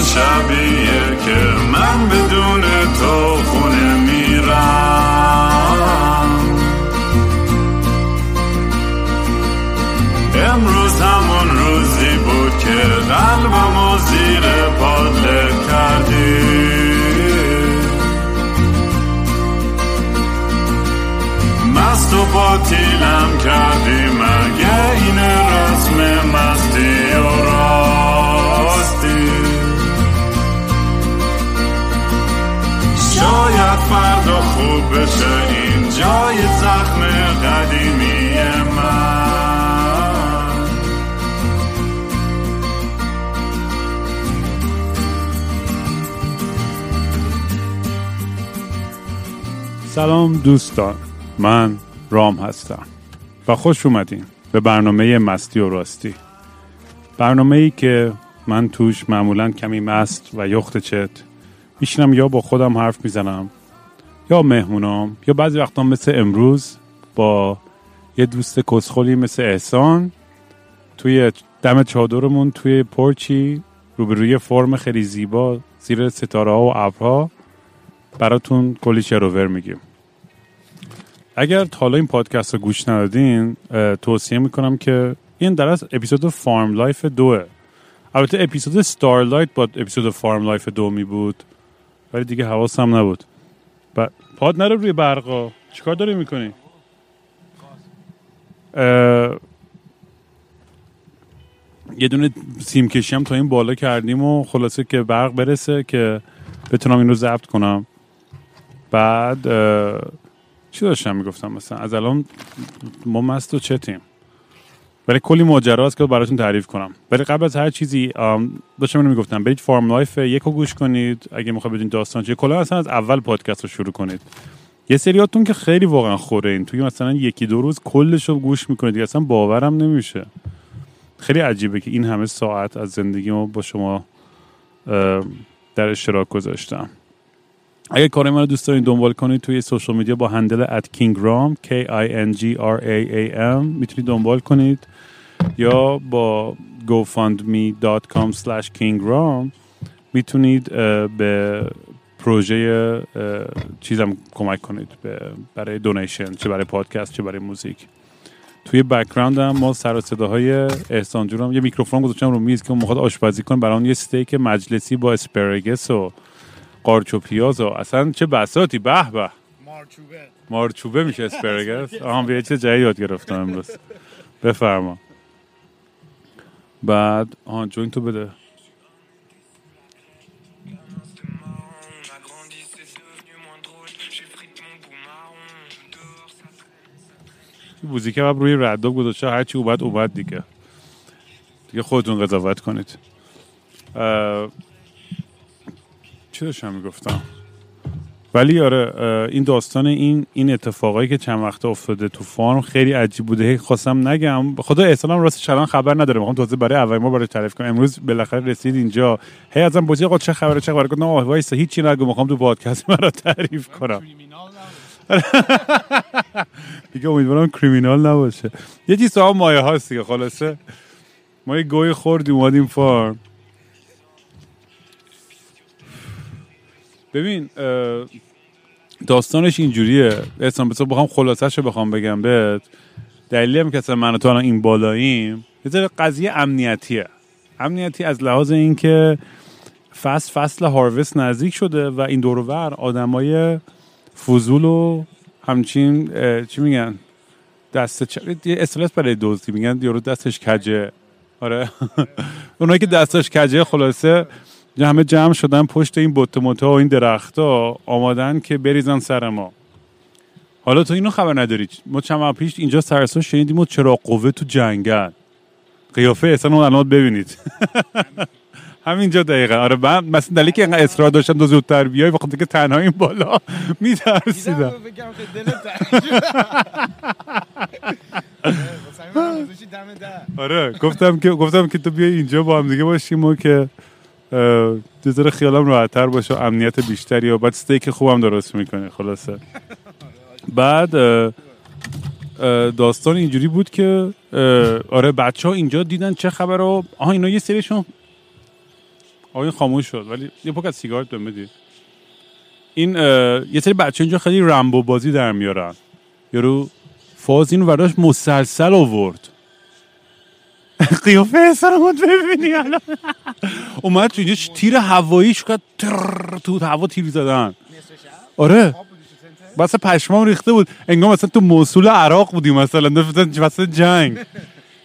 شبیه که من بدون تو بشه این جای زخم قدیمی من. سلام دوستان من رام هستم و خوش اومدین به برنامه مستی و راستی. برنامه ای که من توش معمولا کمی مست و یخت چت میشینم یا با خودم حرف می‌زنم یا مهمونام یا بعضی وقتا مثل امروز با یه دوست کسخولی مثل احسان توی دم چادرمون توی porch ی روبروی farm خیلی زیبا زیر ستاره ها و ابرها براتون کلی شر و ور میگیم. اگر تا حالا این پادکست رو گوش ندادین توصیه می‌کنم که این در از اپیزود Farm Life دوه. البته اپیزود Starlight با اپیزود Farm Life دو می بود ولی دیگه حواسم نبود. ب... پات نره روی برقا. چیکار داری می‌کنی؟ یه دونه سیم کشی هم تا این بالا کردیم و خلاصه که برق برسه که بتونم این رو ضبط کنم. بعد اه، چی داشتم می‌گفتم مثلا؟ از الان ما مست و چتیم. ولی کلی ماجرا هست که براتون تعریف کنم. ولی قبل از هر چیزی داشتم اینو می‌گفتم برید Farm Life یک رو گوش کنید. اگه می‌خواید بدونین داستان چیه کلا اصلا از اول پادکست رو شروع کنید. یه سریاتون که خیلی واقعا خوره این توی مثلا یکی دو روز کلش رو گوش می‌کنید دیگه اصلا باورم نمیشه. خیلی عجیبه که این همه ساعت از زندگی ما با شما در اشتراک گذاشتم. اگه کار من رو دوست دارین دنبال کنید توی social media با handle at kingram k i n g r a a m می‌تونید دنبال کنید. یا با gofundme.com slash kingram می‌تونید به پروژه چیزم کمک کنید برای donation چه برای پادکست چه برای موزیک. توی background هم ما سر صداهای احسان یه میکروفون گذاشتم رو میز که اون می‌خواد آشپزی کنه برای اون یه استیک مجلسی با asparagus و قارچ و پیاز و اصلا چه بساتی به به. مارچوبه. مارچوبه میشه asparagus آها یه چیز جدید یاد گرفتم امروز. بفرما. بعد آها جوین تو بده. موزیک هم روی رداب گذاشته هرچی اومد اومد دیگه. دیگه خودتون قضاوت کنید. چی داشتم می‌گفتم؟ ولی آره این داستان این این اتفاقایی که چند وقت افتاده تو فارم خیلی عجیب بوده. خواستم نگم. خدا احسانم راستش الان خبر نداره. می‌خوام تازه برای اول ما برای تعریف کنم. امروز بالاخره رسید اینجا. هی ازم بوجی آقا چه خبره چه خبره؟ گفتم آقا وایسا هیچی نگو. می‌خوام تو پادکست مرا تعریف کنم. دیگه امیدوارم کریمینال نباشه. یه چیز هم مایه هاست دیگه خلاصه. ما یه گوی خوردیم اومدیم فارم. ببین داستانش اینجوریه. اصلا بسا بخوام خلاصش بخوام بگم بهت. دلیلی هم که اصلا من تو الان این بالاییم یه قضیه امنیتیه. امنیتی از لحاظ اینکه فصل فصل هاروست نزدیک شده و این دور و بر آدمای فضول و همچین چی میگن؟ دست چ... اصطلاح برای دزدی میگن یارو دستش کجه. آره. اونایی که دستش کجه خلاصه همه جمع شدن پشت این بوت موتا و این درختها آمادن که بریزن سر ما. حالا تو اینو خبر نداری. ما چند پیش اینجا سرسا شنیدیم و چرا قوه تو جنگل. قیافه احسان رو الان ببینید. همینجا دقیقا. آره من مثلا دلیلی که اینقدر اصرار داشتم تو زودتر بیای بخاطر که تنها این بالا میترسیدم. در. آره گفتم که گفتم که تو بیای اینجا با هم دیگه باشیم و که ذره خیالم راحتتر باشه و امنیت بیشتری و بعد استیک خوبم درست می‌کنه خلاصه. بعد داستان اینجوری بود که آره بچه ها اینجا دیدن چه خبر و آها اینا یه سریشون این خاموش شد ولی یه پاک از سیگارت بهم بدی این یه سری بچه اینجا خیلی رمبو بازی در میارن. یارو فاز اینو براش مسلسل آورد. قیافه رو ببینی الان. اومد تو اینجا تیر هوایی تر تو هوا تیر زدن. آره. بس پشمام ریخته بود. انگار مثلا تو موصول عراق بودیم مثلا. مثلا جنگ.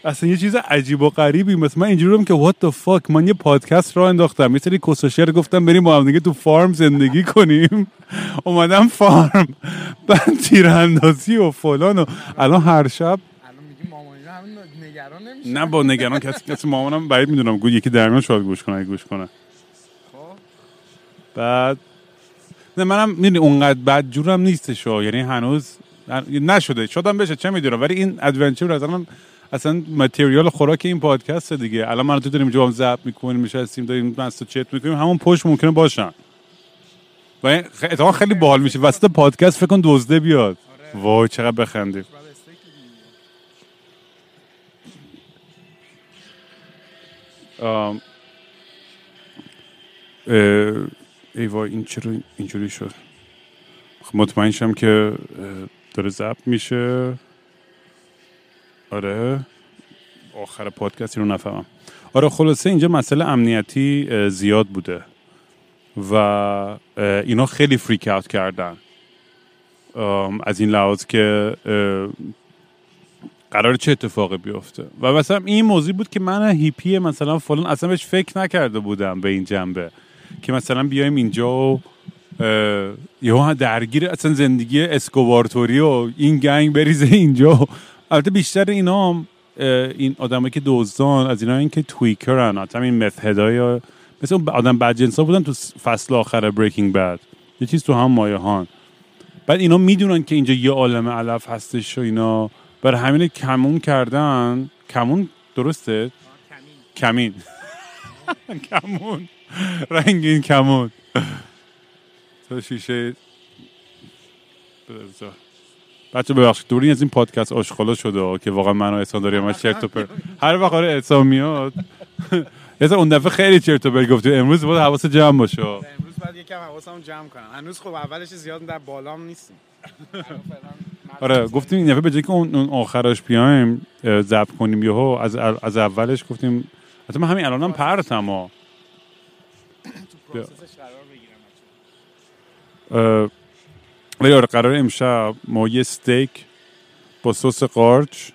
اصلا یه چیز عجیب و غریبی. مثلا من اینجوری که what the fuck. من یه پادکست را انداختم. یه سری کسوشر گفتم بریم با هم دیگه تو فارم زندگی کنیم. اومدم فارم. بعد تیراندازی و فلان و الان هر شب الان میگی مامانی رو همین نگران نمیشه نه با نگران کسی کسی مامانم بعید می‌دونم گو یکی درمیان شاید گوش کنه گوش کنه. خب بعد نه منم می‌دونی اونقدر بد جورم نیستش. یعنی هنوز نشده. شدم بشه چه می‌دونم. ولی این ادونچر از من اصلا متریال خوراک این پادکست دیگه. الان من تو داریم جواب زب می‌کنیم میشستیم داریم مست چت می‌کنیم همون پشت ممکنه باشن. و اتفاقا خیلی باحال میشه. وسط پادکست فکر کن دزده بیاد. وای چقدر بخندیم. اه، ای وای این چرا اینجوری شد؟ خب مطمئن شم که داره ضبط میشه. آره. آخر پادکست رو نفهمم. آره خلاصه اینجا مسئله امنیتی زیاد بوده و اینا خیلی فریک اوت کردن. از این لحاظ که قرار چه اتفاقی بیفته؟ و مثلا این موضوع بود که من هیپی مثلا فلان اصلا بهش فکر نکرده بودم به این جنبه که مثلا بیایم اینجا و یهو درگیر اصلا زندگی اسکوبارتوری و این گنگ بریزه اینجا. البته بیشتر اینا هم این آدمایی که دزدان از اینا این که تویکرن حتی این متهدای مثل اون آدم بدجنسا بودن تو فصل آخر بریکینگ بد یه چیز تو هم مایهان بعد اینا می‌دونن که اینجا یه عالم علف هستش و اینا. برای همین کمون کردن. کمون درسته؟ کمین. کمون. رنگین کمون. تو شیشه. بذار. بچه ببخشید دوری از این پادکست آشغالا شده که واقعا من و احسان داریم از چرت و پرت. هر وقت آره احسان میاد. احسان اون دفعه خیلی چرت و پرت گفتی. امروز باید حواس جمع باشه. امروز باید یکم حواسمو جمع کنم هنوز خب اولش زیاد در بالام نیستیم. آره گفتیم این دفعه به جای که اون آخرش بیایم ضبط کنیم یهو از از اولش گفتیم حتی من همین الانم پرتم ها. ولی آره قرار امشب ما یه استیک با سس قارچ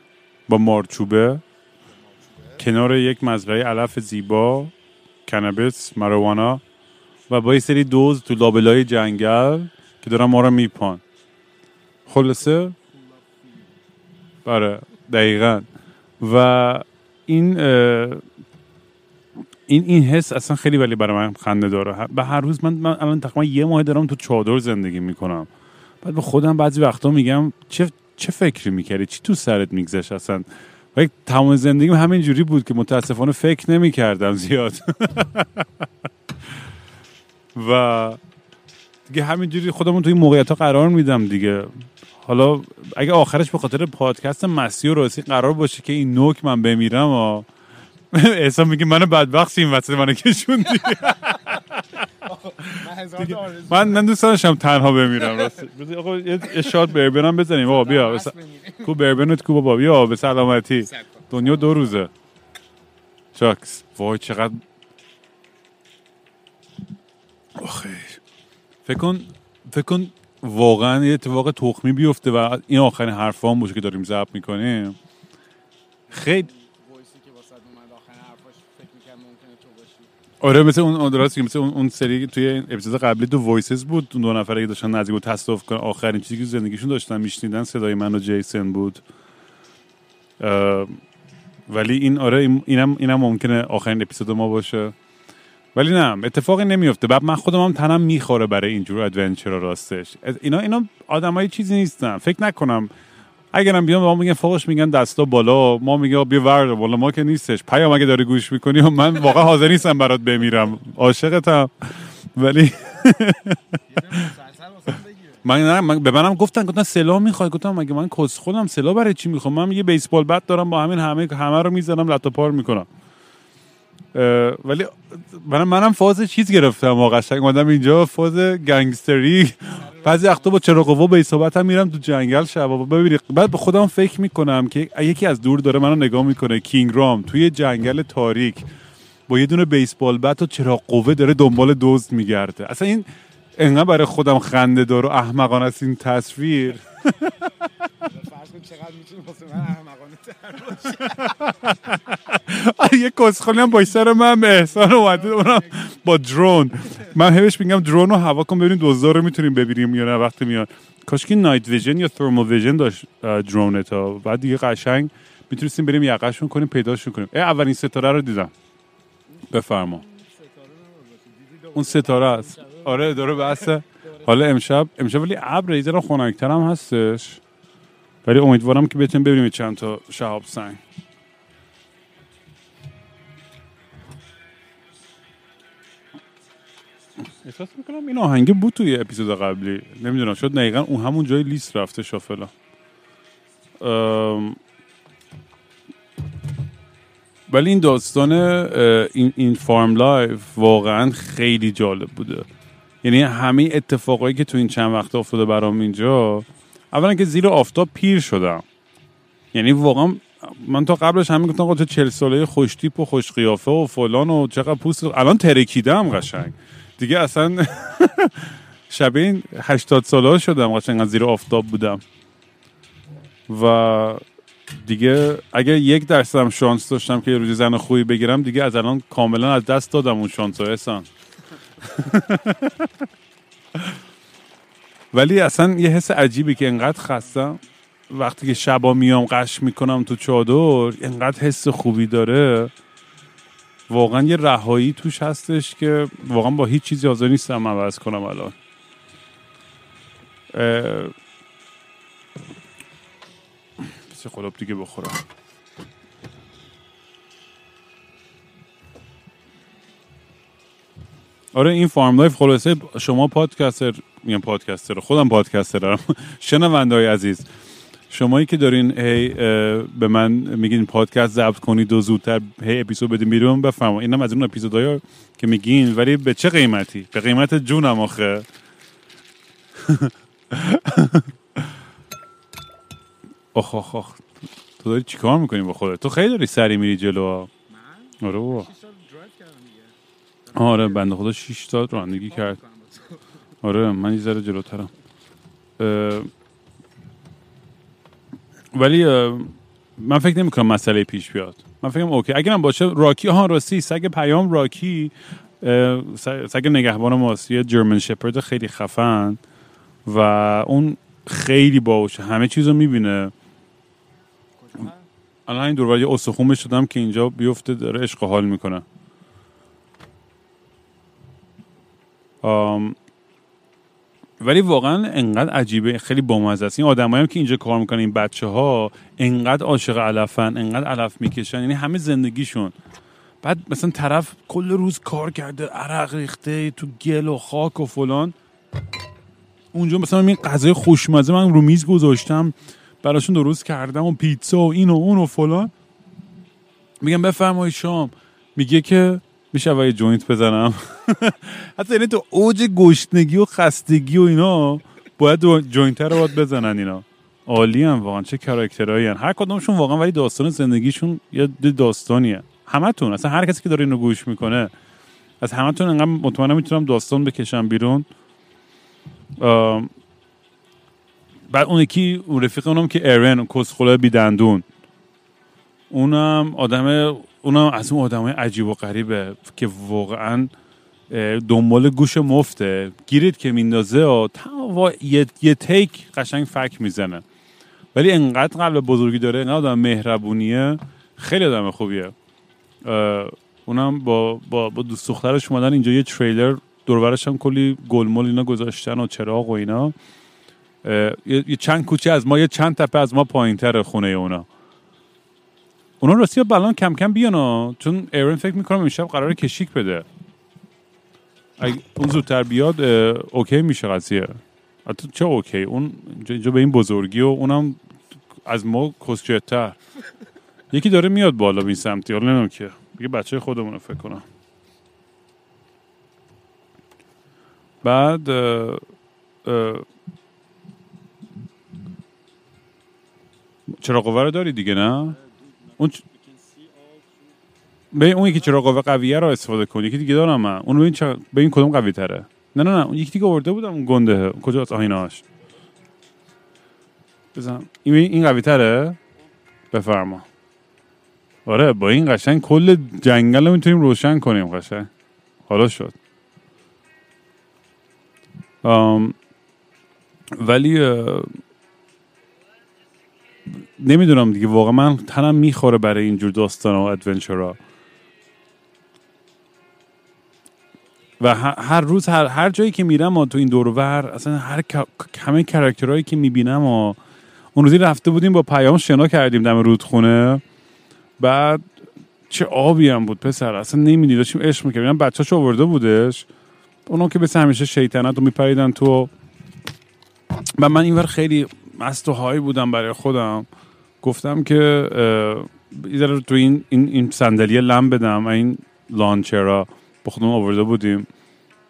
با مارچوبه کنار یک مزرعه علف زیبا کنابس ماروانا و با یه سری دوز تو لابلای جنگل که دارن ما رو میپان. خلاصه؟ آره دقیقا. و این این این حس اصلا خیلی ولی برای من خنده داره. به هر روز من, من الان تقریبا یه ماه دارم تو چادر زندگی می‌کنم. بعد به خودم بعضی وقتا میگم چه چه فکری می‌کردی؟ چی تو سرت میگذشت اصلا؟ و تمام زندگیم همین جوری بود که متاسفانه فکر نمی‌کردم زیاد. و دیگه همینجوری خودمون توی موقعیت ها قرار میدم دیگه. حالا اگه آخرش به خاطر پادکست مسی و راسی قرار باشه که این نوک من بمیرم و احسان میگه منو بدبخت این وسط منو کشوندی. من من من دوست داشتم تنها بمیرم راست بذار آقا یه شات بربنم بزنیم. آقا بیا. کو بربنت کو بابا. بیا به سلامتی. دنیا دو روزه. چاکس. وای چقدر آخه فکر کن فکر کن واقعا یه اتفاق تخمی بیفته و این آخرین حرفان باشه که داریم ضبط می‌کنیم. خیلی آره مثل اون درست که مثل اون, اون سری توی اپیزود قبلی دو وایسز بود. اون دو نفره که داشتن نزدیک بود تصادف کن آخرین چیزی که زندگیشون داشتن میشنیدن صدای من و جیسن بود. ولی این آره این- اینم اینم ممکنه آخرین اپیزود ما باشه. ولی نه اتفاقی نمیفته. بعد من خودم هم تنم می‌خوره برای اینجور ادونچر راستش. اینا اینا آدمای چیزی نیستن. فکر نکنم. اگرم بیان ما میگن فوقش میگن دستا بالا. ما میگه بیا ورد بالا ما که نیستش. پیام اگه داری گوش می‌کنی من واقعا حاضر نیستم برات بمیرم. عاشقتم. ولی من نه من به منم گفتن گفتن سلا می‌خوای. گفتم مگه من کس خودم سلا برای چی می‌خوام؟ من یه بیسبال بت دارم با همین همه همه رو می‌زنم لطو پار می‌کنم. ولی من منم فاز چیز گرفتم واقعا قشنگ. اومدم اینجا فاز گنگستری. بعضی وقتا با چراغ قوا به هم میرم تو جنگل شب ببینید بعد به خودم فکر می‌کنم که یکی از دور داره منو نگاه می‌کنه. کینگ رام توی جنگل تاریک با یه دونه بیسبال بت و چراغ قوه داره دنبال دزد میگرده. اصلا این انقدر برای خودم خنده دار و احمقانه است این تصویر. فرض چقدر می‌تونی واسه من احمقانه تر یه کسخالی هم سر من به احسان اومده اونم با درون. من هیچ میگم درون رو هوا کن ببینیم دوزار رو می‌تونیم ببینیم یا نه وقتی میاد کاش که نایت ویژن یا ترمال ویژن داشت اه، درونه تا. بعد دیگه قشنگ می‌تونستیم بریم یقهشون کنیم پیداشون کنیم. اه اولین ستاره رو دیدم. بفرما. اون ستاره است. آره داره بحثه حالا امشب امشب ولی ابر ذره خنک‌تر هم هستش. ولی امیدوارم که بتونیم ببینیم چند تا شهاب سنگ. احساس می‌کنم این آهنگه بود توی اپیزود قبلی. نمی‌دونم شاید دقیقا اون همون جای لیست رفته shuffle ولی این داستان این, این Farm Life واقعا خیلی جالب بوده. یعنی همه اتفاقایی که تو این چند وقت افتاده برام اینجا اولا که زیر آفتاب پیر شدم. یعنی واقعا من تا قبلش همین گفتم تو چل ساله خوشتیپ و خوش قیافه و فلان و چقدر پوست. الان ترکیدم قشنگ. دیگه اصلا شبیه این هشتاد ساله شدم قشنگ از زیر آفتاب بودم. و دیگه اگر یک درصدم شانس داشتم که یه روزی زن خوبی بگیرم دیگه از الان کاملا از دست دادم اون شانس احسان. ولی اصلا یه حس عجیبی که انقدر خستم. وقتی که شبا میام قش می‌کنم تو چادر انقدر حس خوبی داره. واقعا یه رهایی توش هستش که واقعا با هیچ چیزی حاضر نیستم عوض کنم الان. یه خلاب دیگه بخورم. آره این Farm Life خلاصه شما podcaster میگم podcaster خودم podcaster م شنونده های عزیز شمایی که دارین هی به من میگین پادکست ضبط کنید و زودتر هی اپیزود بدین بیرون بفرما اینم از اون اپیزودهای که میگین. ولی به چه قیمتی؟ به قیمت جونم آخه. آخ آخ آخ. تو داری چیکار می‌کنی با خودت؟ تو خیلی داری سریع میری جلو. من؟ آره بابا. 6 سال درایو کردم دیگه. آره بنده خدا 6 ساعت رانندگی کرد. آره من یه ذره جلوترم. ولی من فکر نمی کنم مسئله پیش بیاد. من فکرم OK. اگرم باشه راکی ها راستی سگ پیام راکی سگ نگهبان ماست. یه German Shepherd خیلی خفن و اون خیلی باهوشه همه چیز رو می‌بینه. الان این دور یه استخون دادم که اینجا بیفته داره عشق حال می‌کنه. ولی واقعا انقدر عجیبه خیلی بامزه است. این آدمایی هم که اینجا کار می‌کنن این بچه ها انقدر عاشق علفن انقدر علف می‌کشن یعنی همه زندگیشون. بعد مثلا طرف کل روز کار کرده عرق ریخته تو گل و خاک و فلان. اونجا مثلا این غذای خوشمزه من رو میز گذاشتم براشون درست کردم و پیتزا و این و اون و فلان. میگم بفرمایید شام. میگه که میشه اول یه joint بزنم؟ حتی یعنی تو اوج گشنگی و خستگی و اینا باید joint ه رو باید بزنن اینا. عالی هم واقعا چه character هایی هن. هر کدومشون واقعا ولی داستان زندگیشون یه داستانیه. همتون اصلا هر کسی که داره اینو گوش می‌کنه از همتون انقدر مطمئنم می‌تونم داستان بکشم بیرون. بعد اون یکی اون رفیق اونم که ارن کسخله بیدندون. اونم آدم اونم از اون آدم عجیب و غریبه که واقعا دنبال گوش مفته. گیرید که میندازه و یه, یه تیک قشنگ فک می‌زنه. ولی انقدر قلب بزرگی داره انقدر آدم مهربونیه. خیلی آدم خوبیه. اونم با, با, با دوست دخترش اومدن اینجا یه تریلر. دورورش هم کلی گلمول اینا گذاشتن و چراغ و اینا. یه چند کوچه از ما یه چند تپه از ما پایینتر خونه اونا. اونا راستی بلان کم کم بیان. چون ایرن فکر می‌کنم امشب قرار کشیک بده. اگه اون زودتر بیاد اوکی میشه قضیه. حتی چه اوکی؟ اون اینجا به این بزرگی و اونم از ما کسچتر یکی داره میاد بالا به این سمتی. حالا نمی‌دونم که. دیگه بچه خودمون رو فکر کنم. بعد اه، اه، چراغ قوه رو داری دیگه نه؟ اون به اون یکی چراغ قوه قویه رو استفاده کن. یکی دیگه دارم من. اون ببین چق... ببین کدوم قوی تره. نه نه نه. اون یکی دیگه آورده بودم اون گنده. کجاست آهیناش بزن. این این قوی تره؟ بفرما. آره با این قشنگ کل جنگل رو می‌تونیم روشن کنیم قشنگ. حالا شد. آم، ولی نمی‌دونم دیگه واقعا من تنم می‌خوره برای اینجور داستان و ادونچرها و هر, روز هر, هر جایی که میرم و تو این دور و ور اصلا هر همه کرکترهایی که می‌بینم و اون روزی رفته بودیم با پیام شنا کردیم دم رودخونه. بعد چه آبی هم بود پسر اصلا نمیدی داشتیم عشق می‌کردیم. بچه‌ش آورده بودش. اونا که مثل همیشه شیطنت رو میپریدن تو. و من اینور خیلی مست و های بودم برای خودم. گفتم که یه تو این این, این صندلی لم بدم این لانچرا با خودمون آورده بودیم.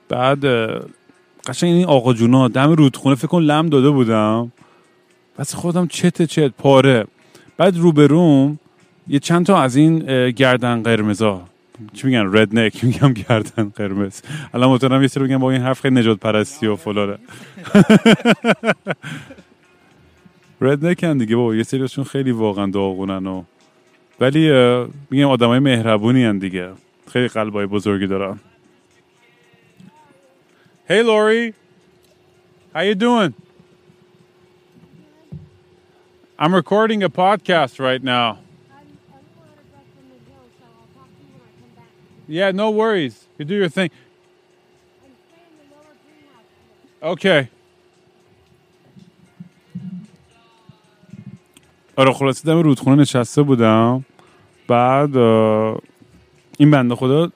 بعد قشنگ این آقا جونا دم رودخونه فکر کن لم داده بودم. بس خودم چته چت پاره. بعد روبروم یه چند تا از این گردن قرمزا چی میگن؟ رد نک میگم گردن قرمز. الان مطمئنم یه سری بگم با این حرف خیلی نجات پرستی و فلانه. رد نکن دیگه بابا یه سریشون خیلی واقعا داغونن و ولی میگم آدمای مهربونی هن دیگه خیلی قلبای بزرگی دارن Hey Lori How you doing? I'm recording a podcast right now. Yeah, no worries. You do your thing. Okay. آره خلاصه دم رودخونه نشسته بودم. بعد این بنده خدا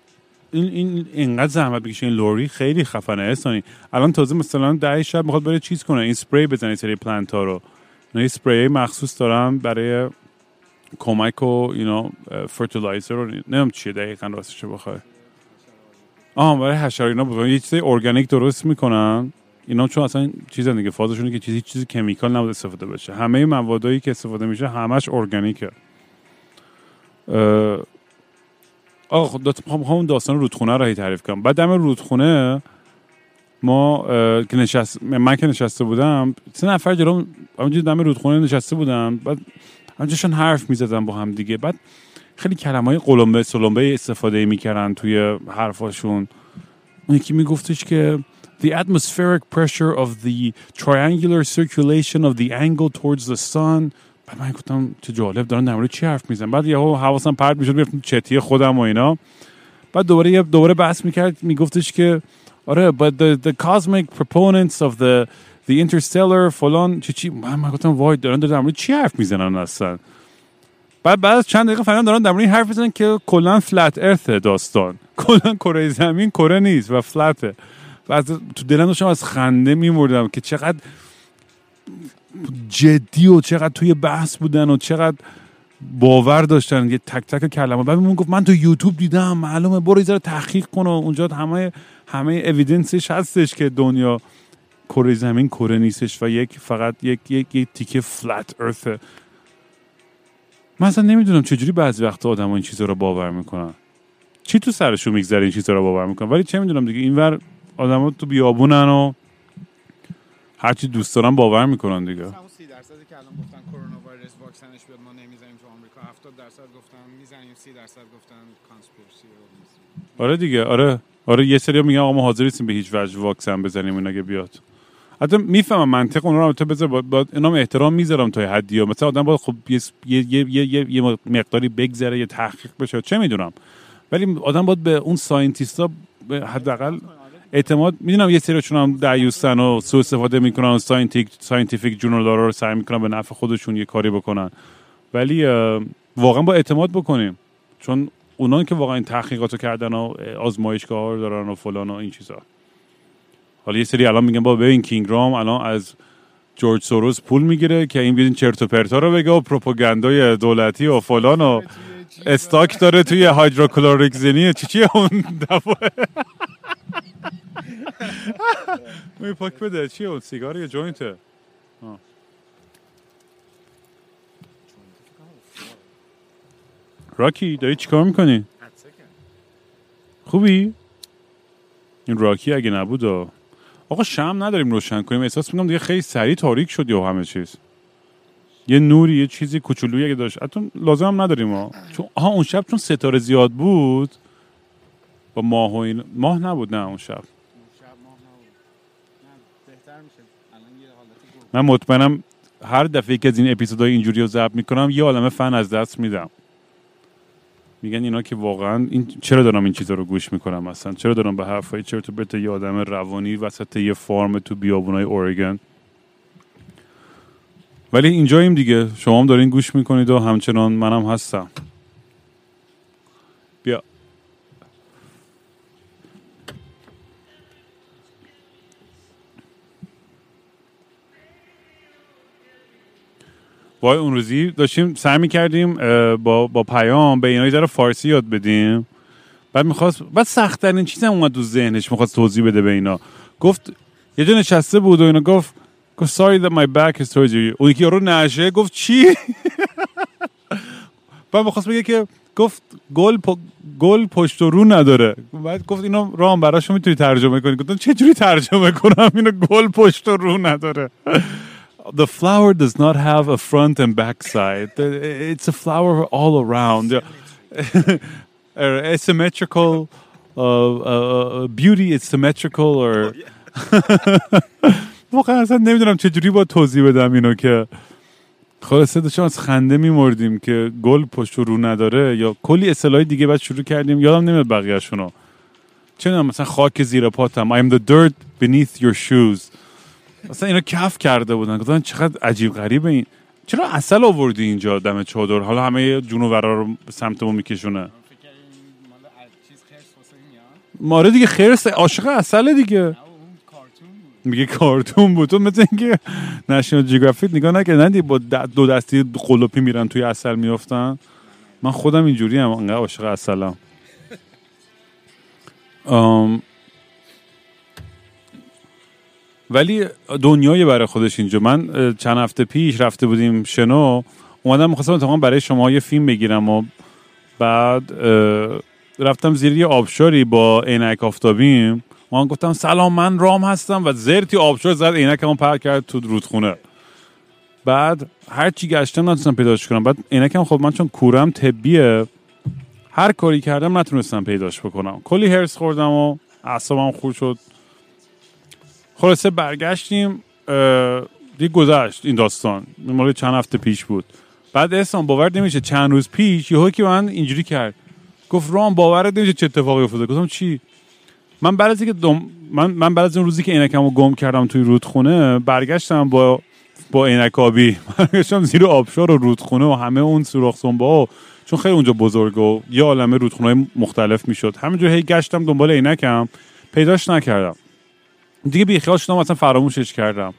این این اینقدر زحمت بکشه این لوری خیلی خفنه. استانی الان تازه مثلا ده شب می‌خواد بره چیز کنه این سپری بزنه این سری پلنت ها رو. اینا یه سپری مخصوص دارم برای کمک و اینا فرتیلایزر رو. نمیم چیه دقیقا راستش بخوای آها برای حشره اینا یه چیز ارگانیک درست می‌کنن. اینا چون اصلا چیز دیگه فازشونه که چیزی چیزی کمیکال نبود استفاده بشه. همه موادایی که استفاده میشه همش ارگانیکه. آقا خب دات- می‌خوام می‌خوام اون داستان رودخونه رو تعریف کنم. بعد دم رودخونه ما که نشست من که نشسته بودم سه نفر جلو همونجوری دم رودخونه نشسته بودن بعد همونجاشون حرف می‌زدن با هم دیگه. بعد خیلی کلمه های قلمبه سلمبه استفاده می‌کردن توی حرفاشون. اون یکی میگفتش که the atmospheric pressure of the triangular circulation of the angle towards the sun. بعد من گفتم چه جالب دارن در چی حرف میزن بعد یهو حواسم پرت می‌شد می‌رفتم چتی خودم و اینا. بعد دوباره یه دوباره بحث می‌کرد میگفتش که آره but the, the cosmic proponents of the the interstellar فلان چی چی؟ من, من گفتم وای دارن در مورد چی حرف می‌زنن اصلا؟ بعد بعد از چند دقیقه فهمیدم دارن در مورد این حرف می‌زنن که کلا فلت ارث داستان. کلا کره زمین کره نیست و فلته و از تو دلم داشتم از خنده میمردم که چقدر جدی و چقدر توی بحث بودن و چقدر باور داشتن یه تک تک کلمه. بعد گفت من تو یوتیوب دیدم معلومه برو یه تحقیق کن و اونجا همه همه اویدنسش هستش که دنیا کره زمین کره نیستش و یک فقط یک یک, یک تیکه فلت ارثه من اصلا نمی‌دونم چجوری بعضی وقت آدم این چیزا رو باور می‌کنن. چی تو سرشون میگذره این چیزا رو باور می‌کنن؟ ولی چه می‌دونم دیگه اینور آدما تو بیابونن و هرچی دوست دارن باور می‌کنن دیگه. همون 30 درصدی که الان گفتن کرونا واکسنش بیاد ما نمی‌زنیم تو آمریکا. 70 درصد گفتن می‌زنیم 30 درصد گفتن کانسپیرسی آره دیگه آره. آره یه سری میگن آقا ما حاضر نیستیم به هیچ وجه واکسن بزنیم اینا که بیاد. حتی می‌فهمم منطق اون رو تو بذار با, با اینا احترام می‌ذارم تا حدی ها. مثلا آدم باید خب یه یه یه یه, یه, مقداری بگذره یه تحقیق بشه چه می‌دونم. ولی آدم باید به اون scientist ا حداقل اعتماد می‌دونم یه سریشون هم دیوثن و سوء استفاده می‌کنن scientific scientific journal رو سعی می‌کنن به نفع خودشون یه کاری بکنن. ولی واقعا باید اعتماد بکنیم. چون اونان که واقعا این تحقیقاتو کردن و آزمایشگاه رو دارن و فلان و این چیزا. حالا یه سری الان میگن بابا ببین کینگ رام الان از جورج سوروس پول می‌گیره که این بیدین چرت و پرتا رو بگه و پروپاگاندای دولتی و فلان و استاک داره توی هایدروکلوریک زنی چی چیه اون دفعه. می پاک بده چیه اون سیگار یا جوینته. راکی داری چیکار می‌کنی؟ خوبی؟ این راکی اگه نبود. آقا شم نداریم روشن کنیم احساس می‌کنم دیگه خیلی سریع تاریک شد یا همه چیز یه نوری یه چیزی کوچولویی اگه داشت حتی لازم هم نداریم ها چون آها اون شب چون ستاره زیاد بود با ماه و این ماه نبود نه اون شب شب ماه نبود نه بهتر میشه الان یه حالت گل من مطمئنم هر دفعه که از این اپیزودهای اینجوری رو ضبط می‌کنم یه عالمه فن از دست میدم. میگن اینا که واقعا این چرا دارم این چیزا رو گوش می‌کنم اصلا؟ چرا دارم به حرفای چرت و پرت یه آدم روانی وسط یه فارم تو بیابونای اورگن؟ ولی اینجاییم دیگه. شما هم دارین گوش می‌کنید و همچنان منم هستم. وای اون روزی داشتیم سعی می‌کردیم با, با پیام به اینا ذره فارسی یاد بدیم. بعد می‌خواست بعد سختترین چیز هم اومد تو ذهنش می‌خواست توضیح بده به اینا. گفت یه جا نشسته بود و اینا گفت گفت sorry that my back is towards you. اون یکی رو نشه گفت چی؟ بعد می‌خواست بگه که گفت گل پ... گل پشت و رو نداره. بعد گفت اینا رام براشو می‌تونی ترجمه کنی. گفتم چه جوری ترجمه کنم؟ اینو گل پشت و رو نداره. The flower does not have a front and back side. It's a flower all around. asymmetrical uh, uh, beauty is symmetrical or واقعا اصلا نمی‌دونم چجوری با توضیح بدم اینو که خلاصه داشتم از خنده میمردیم که گل پشت و رو نداره یا کلی اصطلاح دیگه بعد شروع کردیم. یادم نمیاد بقیه‌شونو. چه می‌دونم مثلا خاک زیر پاتم. I am the dirt beneath your shoes. مثلا اینا کف کرده بودن. گفتن چقدر عجیب غریبه این. چرا اصل آوردی اینجا دم چادر؟ حالا همه جونورا رو به سمت ما میکشونه ماره دیگه خرس عاشق اصله دیگه. میگه کارتون بود. تو مثل اینکه نشنال جیوگرافیک نگاه نکرد. ندی با دو دستی قلوپی میرن توی اصل میافتن. من خودم اینجوری هم انقدر عاشق اصلم ولی دنیای برای خودش اینجا. من چند هفته پیش رفته بودیم شنو اومدم می‌خواستم اتفاقا برای شما یه فیلم بگیرم و بعد رفتم زیر یه آبشاری با عینک آفتابیم. من گفتم سلام من رام هستم و زرتی آبشار زد عینکمو پر کرد تو رودخونه. بعد هر چی گشتم نتونستم پیداش کنم. بعد عینکم خب من چون کورم طبیه هر کاری کردم نتونستم پیداش بکنم. کلی هرس خوردم و اعصابم خورد شد. خلاصه برگشتیم دیگه گذشت این داستان. مال چند هفته پیش بود. بعد احسان باور نمیشه چند روز پیش یهو که من اینجوری کرد. گفت رام باورت نمیشه چه اتفاقی افتاده؟ گفتم چی؟ من بعد از اینکه دم... من من بعد از اون روزی که عینکمو گم کردم توی رودخونه برگشتم با با عینک آبی برگشتم زیر آبشار و رودخونه و همه اون سوراخ سنبا چون خیلی اونجا بزرگ و یه عالمه رودخونه مختلف می‌شد. همینجور هی گشتم دنبال عینکم. پیداش نکردم. دیگه بیخیال شدم اصلا فراموشش کردم.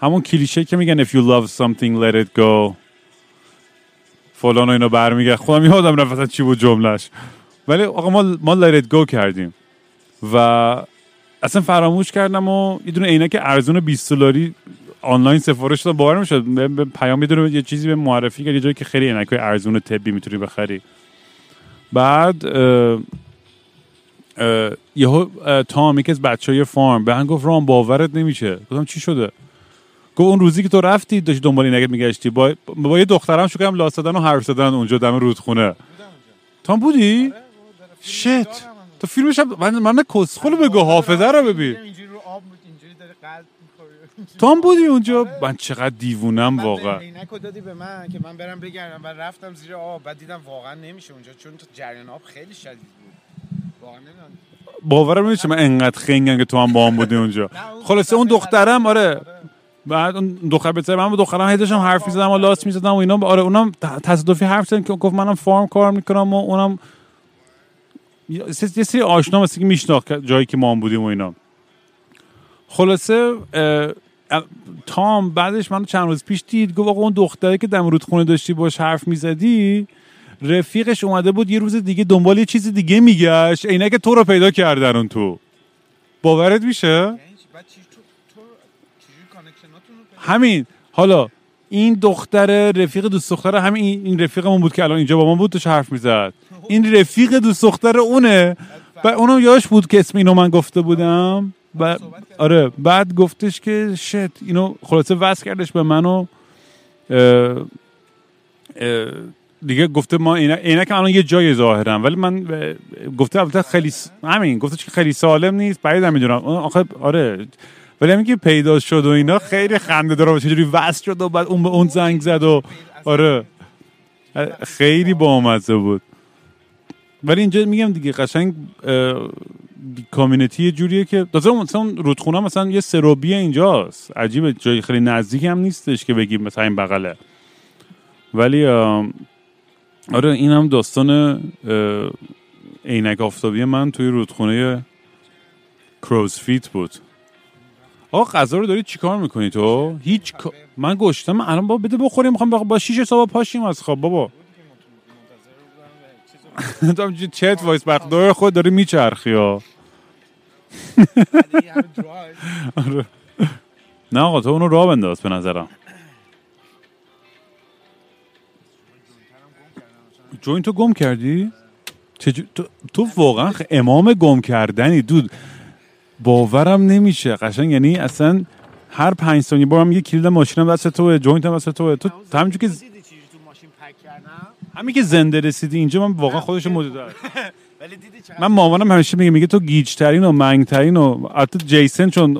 همون کلیشه که میگن if you love something let it go. فلان و اینا برمیگه خودم یادم رفت اصلا چی بود جملش ولی آقا ما ما let it go کردیم. و اصلا فراموش کردم و یه دونه عینک ارزون 20 دلاری آنلاین سفارش دادم. باور می‌شد به به پیام یه یه چیزی به معرفی کرد. یه جایی که خیلی عینک های ارزون طبی می‌تونی بخری. بعد یهو تام یکی از بچه های فارم به هم گفت رام باورت نمیشه. گفتم چی شده؟ گفت اون روزی که تو رفتی داشتی دنبال اینکت میگشتی با, با یه دخترم شو کردم لاس دادن و حرف زدن اونجا دم رودخونه. تام بودی؟ شت. تو فیلمش هم من من کسخل بگو حافظه رو ببین. تو هم بودی اونجا؟ من چقدر دیوونم واقعا. عینک رو دادی به من که من برم بگردم و رفتم زیر آب بعد دیدم واقعا نمیشه اونجا چون جریان آب خیلی شدید. باورم نمیشه من انقدر خنگم که تو هم با هم بودی اونجا. خلاصه اون دخترم آره. بعد اون دختر بچه من با دخترم هی حرف می‌زدم و لاس می‌زدم و اینا. آره اونم تصادفی حرف زدن که گفت منم فارم کار می‌کنم و اونم یه سری آشنا مثل که میشناخت جایی که ما هم بودیم و اینا. خلاصه تام بعدش من چند روز پیش دید گفت اون دختره که دم رودخونه داشتی باش حرف می‌زدی رفیقش اومده بود یه روز دیگه دنبال یه چیز دیگه میگشت. عینک تو رو پیدا کردن اون تو. باورت میشه؟ همین. حالا این دختر رفیق دوست دختر همین این رفیقمون بود که الان اینجا با ما بود توش حرف می‌زد. این رفیق دوست دختر اونه. و اونم یادش بود که اسم اینو من گفته بودم. و آره بعد گفتش که شت اینو خلاصه وصل کردش به منو اه، اه، دیگه گفته ما اینا اینا که الان یه جای ظاهرم ولی من گفته البته خیلی س- همین گفته که خیلی سالم نیست بعید می‌دونم. آخه آره. ولی همین پیدا شد و اینا خیلی خنده داره و چجوری وصل شد و بعد اون به اون زنگ زد و آره. خیلی بامزه بود. ولی اینجا میگم دیگه قشنگ کامیونیتی یه جوریه که تازه مثلا رودخونه مثلا یه سروبی اینجاست. عجیبه جای خیلی نزدیک هم نیستش که بگیم مثلا این بغله. ولی آره این هم داستان عینک آفتابی من توی رودخونه کروزفیت بود. آقا غذا رو داری چیکار می‌کنی تو؟ هیچ من گشتم الان با بده بخوریم می‌خوام با شیش صبح پاشیم از خواب بابا. تو همینجوری چت وایس بقدار خود داری میچرخی ها نه آقا تو اونو راه بنداز به نظرم. جوین تو گم کردی؟ تو, تو واقعا امام گم کردنی دود. باورم نمیشه. قشنگ یعنی اصلا هر پنج ثانیه بارم یه کلید ماشینم دست توه جوینت هم دست توه. تو همینجور که همین که زنده رسیدی اینجا من واقعا خودشو مدیده ولی دیدی چقدر من مامانم همیشه میگه میگه تو گیج ترین و منگ ترین و البته جیسن چون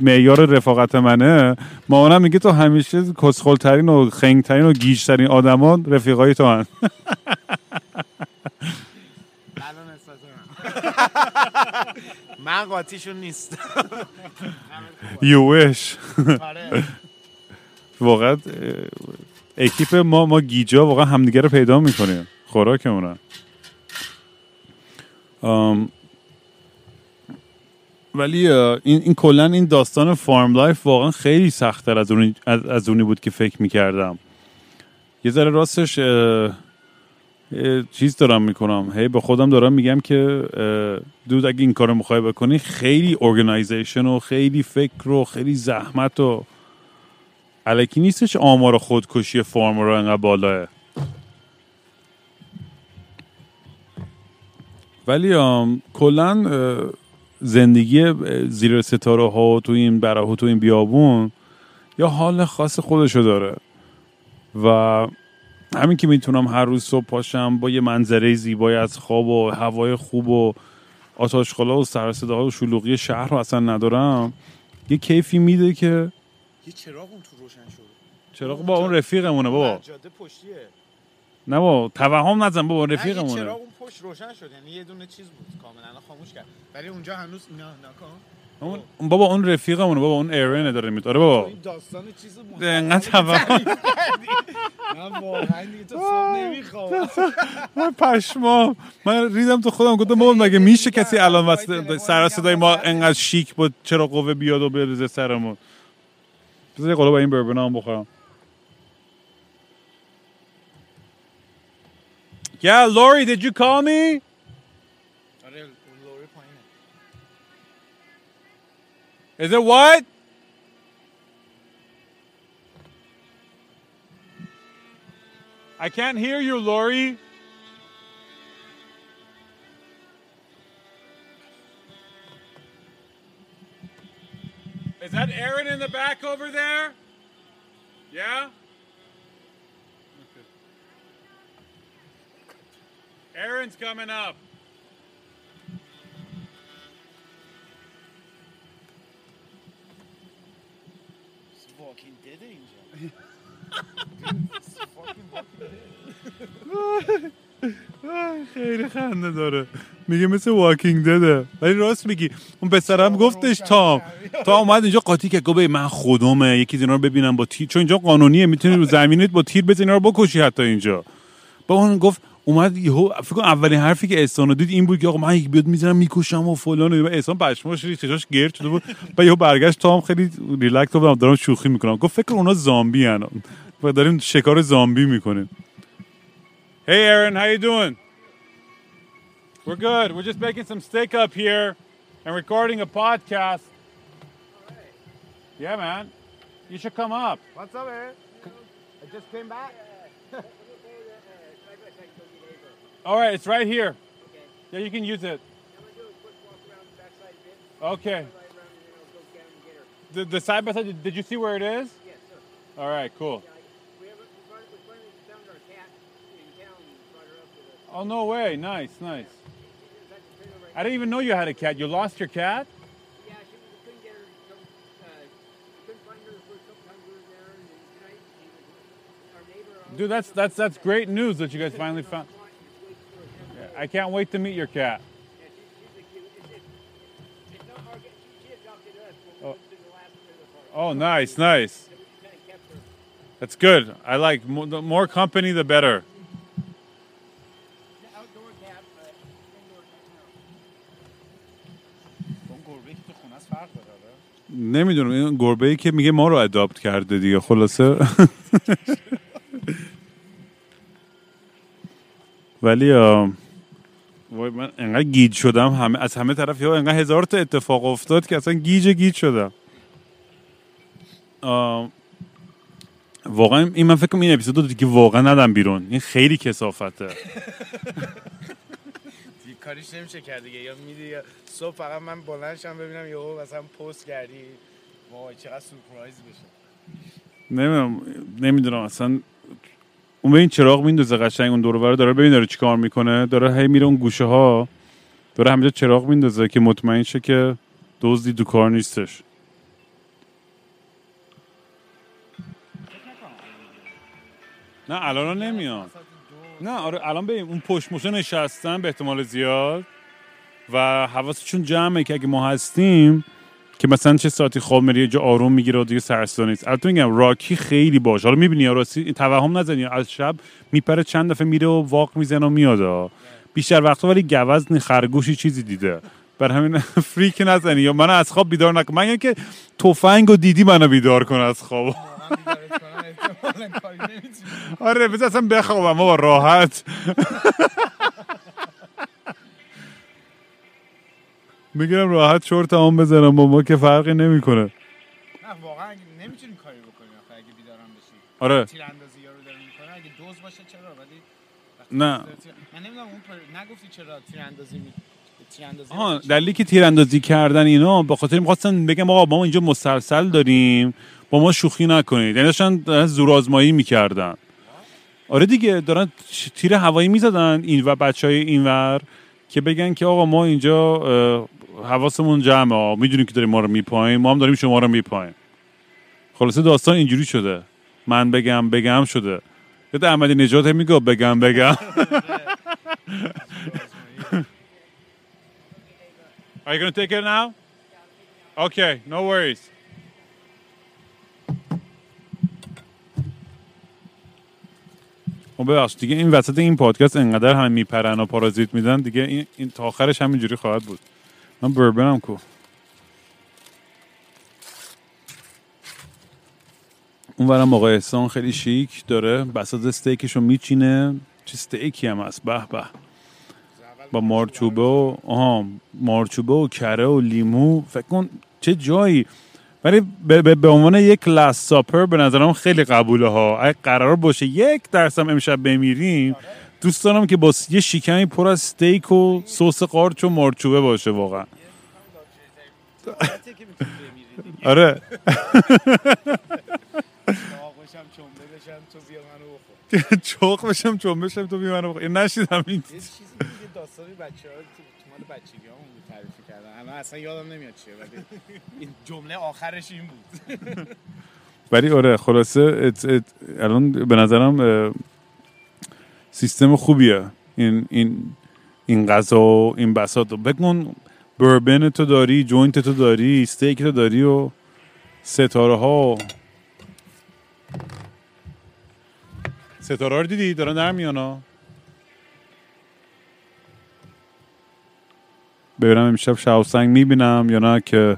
معیار رفاقت منه مامانم میگه تو همیشه کسخل ترین و خنگ ترین و گیج ترین آدما رفیقای تو هن. من قاطیشون نیست you wish. آره. واقعا اکیپ ما ما گیجا واقعا همدیگه رو پیدا می‌کنیم. خوراکمونن. ولی این, این کلا این داستان farm life واقعا خیلی سختتر از اونی, از, از اونی بود که فکر می‌کردم. یه ذره راستش اه، اه، چیز دارم می‌کنم. هی به خودم دارم میگم که دود اگه این کارو می‌خوای بکنی خیلی ارگنایزیشن و خیلی فکر و خیلی زحمت و علکی نیستش آمار خودکشی فارم رو انقدر بالاه. ولی کلا زندگی زیر ستاره ها تو این بره و تو این بیابون یا حال خاص خودشو داره. و همین که می‌تونم هر روز صبح پاشم با یه منظره زیبای از خواب و هوای خوب و آتاشخالا و سر صداها و شلوغی شهر رو اصلا ندارم یه کیفی میده که یه چراغ اون تو روشن شد. چراغ با اون رفیقمونه بابا. جاده پشتیه. نه بابا توهم نزن بابا رفیقمونه. چراغ اون پشت روشن شد یعنی یه دونه چیز بود کاملا خاموش کرد. ولی اونجا هنوز نه نکن اون اون بابا اون رفیقمونه بابا اون ایرنه داره میاد آره بابا. این داستان چیز بود انقدر توهم من واقعا دیگه تو صبح نمی‌خوام. من پشمام من ریدم تو خودم گفتم بابا مگه میشه کسی الان واسه سر صدای ما انقدر شیک بود چرا قوه بیاد و بریزه سرمون؟ بذار یه قلوب این بربنا هم بخورم. Yeah, Lori, did you call me? Is it what? I can't hear you, Lori. Is that Aaron in the back over there? Yeah? Aaron's coming up. دد اینجا خیلی خنده داره. میگه مثل واکینگ دده ولی راست میگی. اون پسرم گفتش تام. تا اومد اینجا قاطی که گفت من خودمه. یکی از اینا رو ببینم با تیر. چون اینجا قانونیه. می‌تونی رو زمینت با تیر بزنی رو بکشی حتی اینجا. با اون گفت اومد یهو فکر کنم اولین حرفی که احسان دید این بود که آقا من یک بیاد می‌زنم می‌کشم و فلان و احسان پشماش ریخت چشاش گرد شده بود و یهو برگشت تام خیلی ریلکس بود دارم شوخی می‌کنم گفت فکر اونا زامبی ان و داریم شکار زامبی می‌کنیم Hey, Aaron, how you doing? We're good. We're just making some steak up here and recording a podcast. Yeah, man. You should come up. What's up, man? I just came back. All right, it's right here. Yeah, you can use it. Okay. The, the side by side, did you see where it is? Yes, sir. All right, cool. Oh, no way. Nice, nice. I didn't even know you had a cat. You lost your cat? Yeah, she couldn't get her. So, uh, couldn't find her the first couple times we were there, and tonight she was our neighbor. Dude, that's that's that's great news that you guys finally found. I can't wait to meet your cat. Yeah, she, she's a cute. It's, it's, it's not our. She, she adopted us. But Oh. we lived in the last trailer park. Oh, nice, nice. So we just kind of kept her. That's good. I like mo- the more company, the better. The outdoor cat, but indoor cat now. اون گربه که تو خونه است فرق داره آره؟ نمی‌دونم این گربه ای که میگه ما رو اداپت کرده دیگه خلاصه ولی آه، وای من انقدر گیج شدم. همه از همه طرف یا انقدر هزار تا اتفاق افتاد که اصلا گیج گیج شدم. آه، واقعا این من فکر کنم این اپیزود رو دیگه واقعا نمی‌دم بیرون. این خیلی کثافته. کاریش نمیشه کرد دیگه. یا میدی یا صبح فقط من بلند شم ببینم یهو مثلا پست کردی. وای چقدر سورپرایز بشه. نمی‌دونم نمی‌دونم. اصلا اون به این چراغ میندازه قشنگ اون دور داره ببین داره چیکار می‌کنه. داره هی میره اون گوشه ها داره همینجا چراغ میندازه که مطمئن شه که دزدی دو کار نیستش. نه الان نمیاد. نه آره الان ببین اون پشت موشه نشستن به احتمال زیاد و حواسشون جمعه که اگه ما هستیم که مثلا چه ساعتی خواب میری یه جا آروم می‌گیره و دیگه سرسدا نیست. البته میگم راکی خیلی باش. حالا می‌بینی راستی توهم نزنی از شب میپره چند دفعه میره و واق می‌زنه و میاد. بیشتر وقتا ولی گوزنی خرگوشی چیزی دیده. بر همین فریک نزنی. یا منو از خواب بیدار نکن. من که تفنگ و دیدی منو بیدار کن از خواب. آره بذار اصلا بخوابم. بابا راحت. می‌گیرم راحت چرت هم بزنم با ما که فرقی نمی‌کنه. نه واقعا نمی‌تونی کاری بکنی آخه اگه بیدارم بشی آره. تیراندازی یارو داره می‌کنه اگه دوز باشه چرا؟ ولی نه. تیر- من نمی‌دونم اون پر... نگفتی چرا تیراندازی می تیراندازی آها؟ دلیلی که تیراندازی کردن اینا به خاطر می‌خواستن بگم آقا ما اینجا مسلسل داریم با ما شوخی نکنید. یعنی داشتن زورآزمایی می‌کردن. آره دیگه دارن تیر هوایی می‌زدن این و بچه های اینور که بگن که آقا ما اینجا حواسمون جمعه. می‌دونیم که داریم ما رو میپاییم ما هم داریم شما رو میپاییم خلاصه داستان اینجوری شده. من بگم بگم شده. یاد احمدی نجات هم میگه بگم بگم. Are you going to take it now? Okay, no worries. خب ببخش دیگه این وسط این پادکست انقدر همه میپرن و پارازیت میدن دیگه این, این تا آخرش همینجوری خواهد بود. من بربنم کو. اونورم آقای احسان خیلی شیک داره بساط استیکش رو میچینه. چه استیکی هم هست؟ به به. با مارچوبه و آها مارچوبه و کره و لیمو. فکر کن چه جایی. ولی به, عنوان یک لاست ساپر به نظرم خیلی قبوله ها. اگه قرار باشه یک درسم امشب بمیریم دوست دارم که با یه شیکمی پر از استیک و سس قارچ و مارچوبه باشه واقعا. که آره. داغ بشم چمبه بشم تو بیا منو بخور. چوق چون. نشیدم این. یه چیزی دیگه داستانی بچه ها تو مال بچگی همون بود تعریف کردن. الان اصلا یادم نمیاد چیه ولی این جمله آخرش این بود. ولی آره خلاصه الان به نظرم سیستم خوبیه. این این این غذا و این بساط رو. بکن بربن تو داری جوینت تو داری استیک تو داری و ستاره ها. ستاره رو دیدی؟ دارن در میان ها. ببینم امشب شهاب‌سنگ می‌بینم یا نه که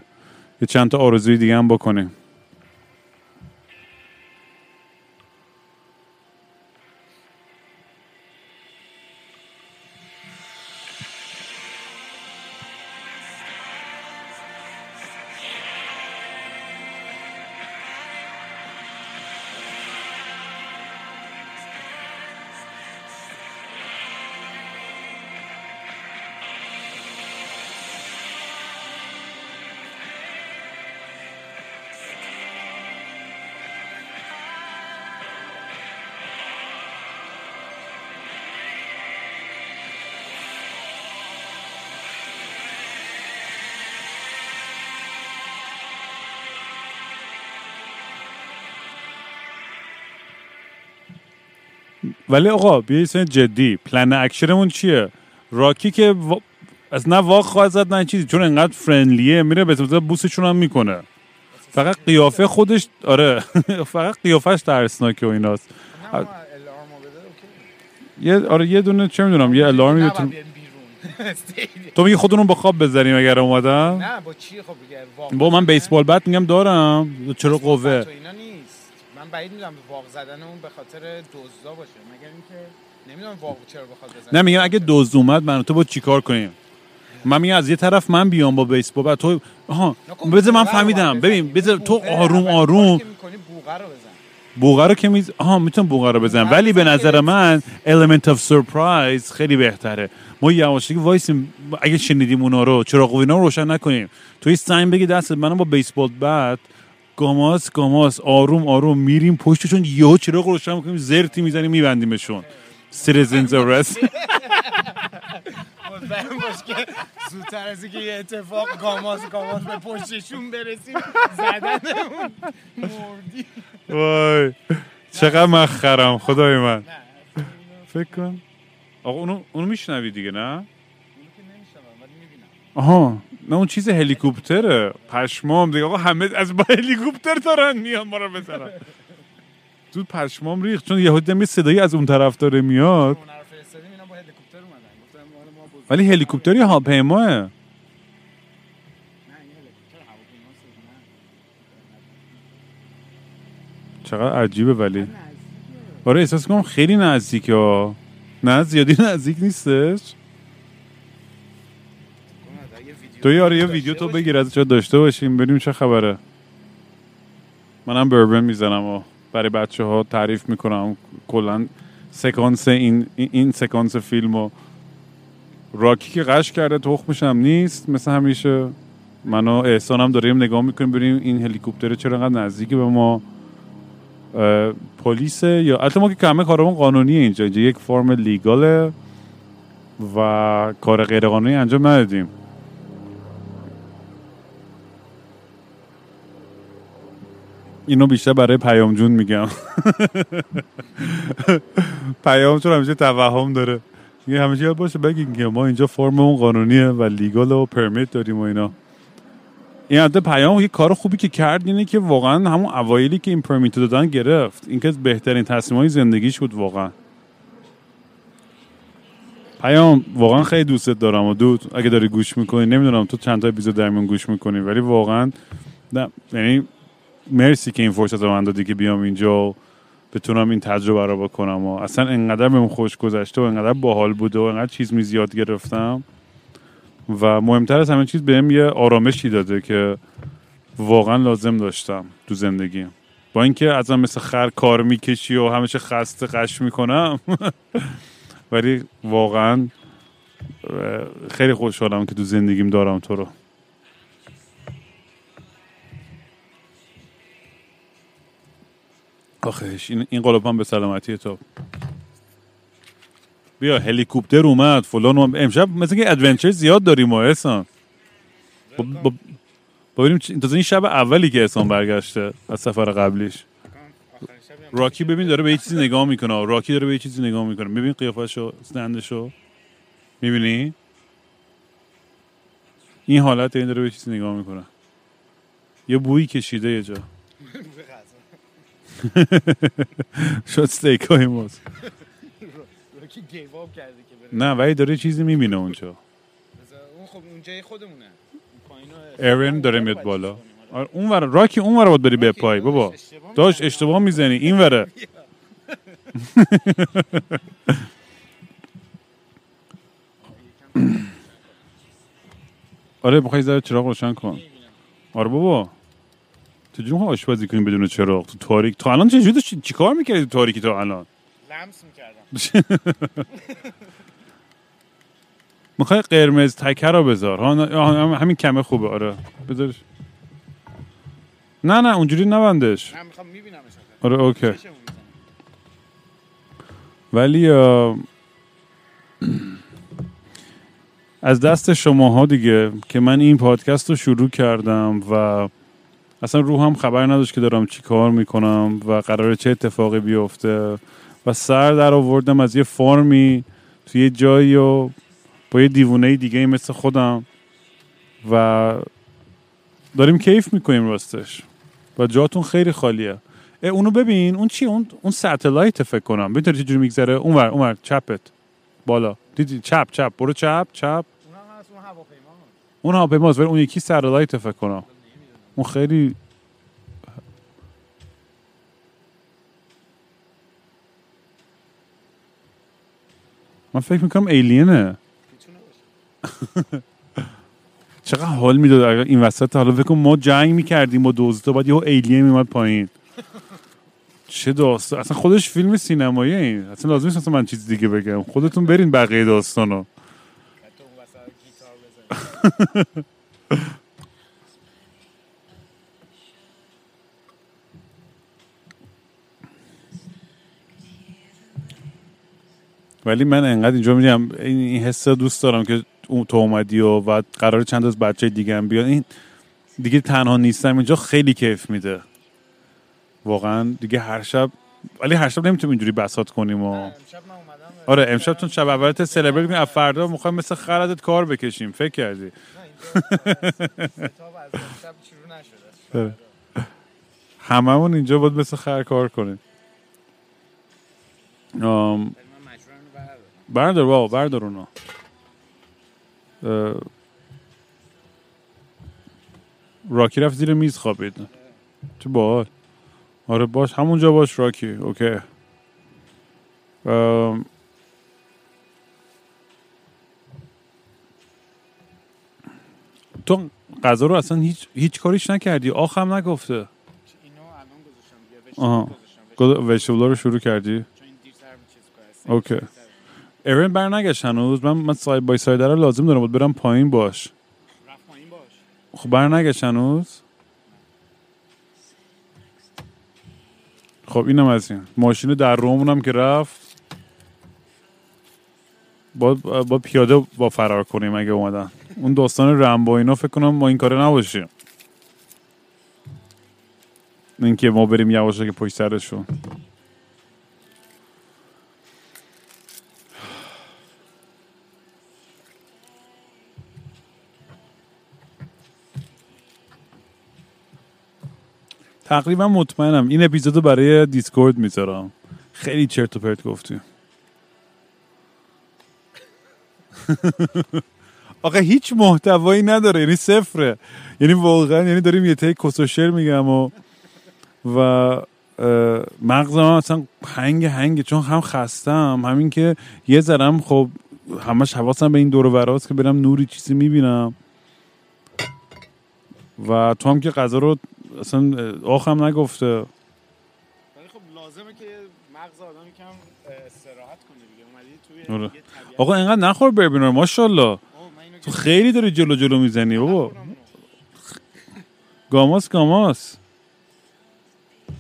یه چند تا آرزوی دیگه هم بکنیم. ولی آقا بیا یه جدی. پلن اکشنمون چیه؟ راکی که. از نه واق خواهد زد نه چیزی چون انقدر فرندلیه میره به طور بوسشون هم می‌کنه. فقط قیافه خودش آره فقط قیافش ترسناکه و ایناست. یه آره یه دونه چه می‌دونم یه بیرون. استیدیوم. تو میگی خودمون با خواب بزنیم اگر اومدن؟ نه با چی؟ خب با من؟ بیسبال بت میگم دارم. چرا قوه بت و اینا نیست من بعید می‌دونم واق زدن اون به خاطر دزدا باشه. مگر اینکه نمی‌دونم واق چرا بخواد بزنه. نه میگم اگه دزد اومد من تو با چیکار کنیم؟ من میگم از یه طرف من بیام با بیسبال بت تو آها نکن، بذار من فهمیدم. ببین. بذار تو آروم آروم. بوغه رو که میز آها می‌تونم بوغه رو بزنم. ولی به نظر من element of surprise خیلی بهتره. ما یواشکی وایسیم. اگه شنیدیم اونا رو چراغ و اینا رو روشن نکنیم. توی سنگ بگی دست منم با بیسبال بت گاماس گاماس آروم آروم میریم پشتشون یهو چراغ رو روشن می‌کنیم زرتی می‌زنیم میبندیمشون. مطمئن باش که زودتر از اینکه یه اتفاق گاماز گاماز به پشتشون برسیم زدنمون مردی. وای چقدر من خرم خدای من. فکر کن. آقا اونو, اونو میشنوی دیگه نه؟ اونو که نمیشنوم ولی می‌بینم. آها. نه اون چیز هلیکوپتره. پشمام دیگه آقا همه از با هلیکوپتر دارن میان ما رو بزنن. تو پشمام ریخت چون یهو یه صدایی از اون طرف داره میاد. ولی هلیکوپتر یا هواپیماه. چقدر عجیبه ولی. آره احساس کنم خیلی نزدیکه نه زیادی نزدیک نیستش کنم یه ویدیو تو یاره یه ویدیو تو. بگیر ازش داشته باشیم ببینیم چه خبره. منم بربن می‌زنم و برای بچه ها تعریف می‌کنم. کلا سکانس این این- سکانس فیلم و راکی که قش کرده تخمش هم نیست مثل همیشه. من و احسان هم داریم نگاه می‌کنیم ببینیم این هلیکوپتر چرا انقدر نزدیک به ما. پلیس یا البته ما که کمه کارمون قانونیه اینجا. اینجا یک فرم لیگاله و کار غیر قانونی انجام ندادیم. اینو بیشتر برای پیام جون میگم. پیام چون همیشه توهم داره. میگه همیشه یاد باشه بگین که ما اینجا فرممون قانونیه و لیگال و پرمیت داریم و اینا. این حتی پیام یه کار خوبی که کرد اینه که واقعا همون اوایلی که این پرمیت دادن گرفت. این که بهترین تصمیم های زندگیش بود واقعا. پیام واقعا خیلی دوستت دارم و دود. اگه داری گوش می‌کنی نمی‌دونم تو چند تا اپیزود در گوش می‌کنی ولی واقعا نه. یعنی مرسی که این فرصت رو من دادی که بیام اینجا و بتونم این تجربه رو بکنم و اصلا انقدر بهم خوش گذشته و انقدر باحال بوده و انقدر چیز می زیاد گرفتم. و مهمتر از همه چیز بهم یه آرامشی داده که واقعا لازم داشتم تو زندگی. با اینکه ازم مثل خر کار می‌کشی و همیشه خسته قش می‌کنم. ولی واقعا خیلی خوشحالم که تو زندگیم دارم تو رو. آخش این این قلوب هم به سلامتی تو. بیا هلیکوپتر اومد فلان اومد. امشب مثل که ادونچر زیاد داریم ما احسان. با- با- ببینیم تازه این شب اولی که احسان برگشته از سفر قبلیش. راکی ببین داره به یه چیزی نگاه می‌کنه. راکی داره به یه چیزی نگاه می‌کنه. ببین قیافشو استندشو. می‌بینی؟ این حالت این داره به چیزی نگاه می‌کنه. یه بویی کشیده یه جا. شد استیک های ماست نه ولی داره چیزی می‌بینه اونجا اون خب اونجای خودمونه. ارن داره میاد بالا. آره. اون ور راکی اون ور باید بری به پای بابا. داشت. اشتباه می‌زنی این وره آره بخوای ذره چراغ روشن کن. آره بابا. چجوری می‌خوای آشپزی کنیم بدون چراغ؟ تو تاریک تا الان چجوری داشتی؟ چیکار می‌کردی تو تاریکی تا الان؟ لمس می‌کردم. می‌خوای قرمز تکه رو بذار. نه- همین کمه خوبه. آره. بذارش. نه نه اونجوری نبندش. من می‌خوام میبینمش آره اوکی. ولی از دست شماها دیگه که من این پادکست رو شروع کردم و اصلا روحم خبر نداشت که دارم چی کار می‌کنم و قراره چه اتفاقی بیفته. و سر در آوردم از یه فرمی توی یه جایی و با یه دیوونه دیگه مثل خودم. و داریم کیف می‌کنیم راستش. و جاتون خیلی خالیه. اه، اونو ببین اون چی؟ اون اون satellite فکر کنم. ببین چه جوری میگذره. اونور اونور چپت. بالا. دیدی؟ چپ چپ. برو چپ چپ. اون هم اون هواپیما اون هواپیماست ولی اون یکی satellite فکر کنم. اون خیلی من فکر می‌کنم alien ه چقدر حال می‌داد اگر این وسط حالا فکر کن ما جنگ می‌کردیم با دوزتا بعد یهو alien میومد پایین. چه داستان. اصلا خودش فیلم سینمایی این. اصلا لازم نیست من چیز دیگه بگم. خودتون برین بقیه داستانو حتی اون وسط گیتار بزنی ولی من انقدر اینجا میگم این این حس دوست دارم که اون تو اومدی و بعد قرار چند از بچه دیگه هم بیان. این دیگه تنها نیستم اینجا خیلی کیف میده. واقعا دیگه هر شب ولی هر شب نمی‌تونیم اینجوری بساط کنیم و من اومدم آره امشب چون شب اولت سلبریت کنیم از فردا می‌خوایم مثل خردت کار بکشیم. فکر کردی. آره. هممون اینجا باید مثل خر کار کنیم آم، ولی من مجبورم اینو بردارم بردار بابا بردار اونا. راکی رفت زیر میز خوابید. چه باحال. آره باش همونجا باش راکی. اوکی. ام، تو غذا رو اصلا هیچ هیچ کاریش نکردی. آخم نگفته. اینو الان گذاشتم. آها. رو شروع کردی؟ اوکی. ایرن بر نگشت هنوز. من من ساید بای ساید رو لازم دارم باید برم پایین باش. رفت پایین باش خب بر نگشت هنوز. خب اینم از این. ماشین در رومون هم که رفت. با, با پیاده با فرار کنیم اگه اومدن. اون داستان رمبو اینا فکر کنم ما این کاره نباشیم. اینکه ما بریم یواشه که پشت سرشون. تقریبا مطمئنم. این اپیزودو برای دیسکورد می‌ذارم. خیلی چرت و پرت گفتیم آقا هیچ محتوایی نداره. یعنی صفره. یعنی واقعا یعنی داریم یه تای کسوشر میگم و و مغزم اصلا هنگ هنگ. چون هم خستم همین که یه ذرم خب همش حواسم به این دور و که برم نوری چیزی می‌بینم. و تو هم که غذا رو اصلا آخم نگفته. ولی خب لازمه که مغز آدم اه، استراحت کنه دیگه. اومدی توی آره. طبیعت آقا اینقدر نخور بربینار ماشاءالله. تو خیلی داری جلو جلو می‌زنی بابا. گاماس گاماس.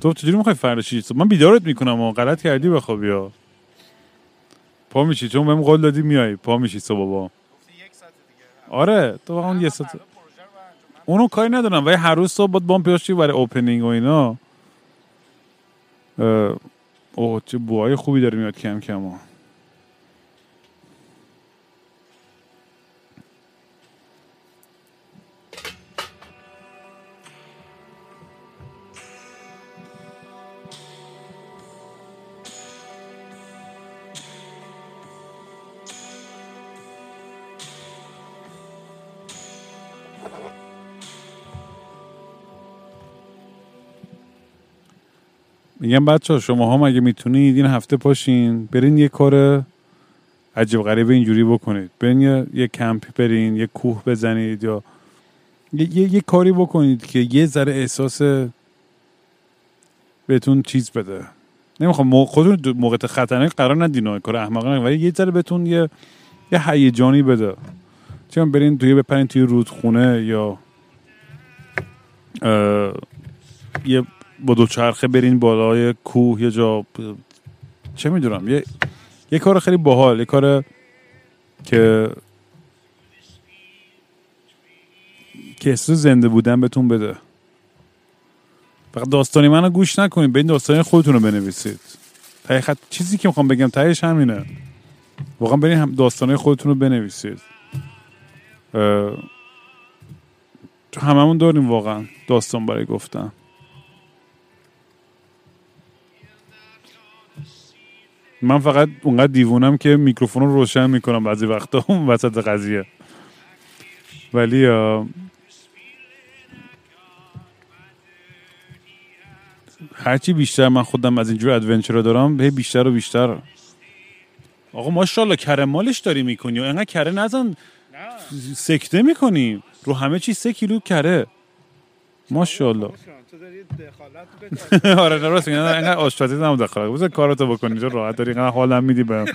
تو چجوری می‌خوای فردا صبح؟ من بیدارت می‌کنم و غلط کردی بخوابی ها پا میشی چون بهم قول دادی میای. پا میشی صبح بابا. آره تو واقعا یه ساعت پروژه رو برم انجام- من اونو کاری ندارم ولی هر روز صبح باید بام پیاشی برای اوپنینگ و اینا اوه چه بوهای خوبی داره میاد کم کم ها. میگم بچه شما هم اگه می‌تونید این هفته پاشین؟ برین یه کار عجیب غریب اینجوری بکنید. برین یه, یه کمپی برین یه کوه بزنید یا یه, یه, یه کاری بکنید که یه ذره احساس بهتون چیز بده. نمی‌خوام خودتون موقع خطرناک قرار ندین کار احمقانه ولی یه ذره بهتون یه یه هیجانی بده. چون برین توی بپرین توی رودخونه یا یه با دوچرخه برین بالای کوه یه جا چه می‌دونم یه یه کار خیلی باحال یه کار که که احساس زنده بودن بهتون بده. فقط داستانی منو گوش نکنید به این داستانی خودتون رو بنویسید. حقیقت چیزی که می‌خوام بگم تهش همینه. واقعا برین هم داستانه خودتون رو بنویسید. چون هممون داریم واقعا داستان برای گفتن. من فقط اونقدر دیوونم که میکروفون رو روشن می‌کنم بعضی وقتا. اون وسط قضیه. ولی هرچی بیشتر من خودم از اینجور ادونچر رو دارم هی بیشتر و بیشتر. آقا ماشاءالله کره مالش داری می‌کنی و انقدر کره نزن. سکته می‌کنی. رو همه چی سه کیلو کره. ماشاءالله. دخالت آره نه راست میگم انقدر آشپزی نمو داخل بذار کاراتو بکنی اینجا راحت داری؟ انقدر حالم میدی بهم.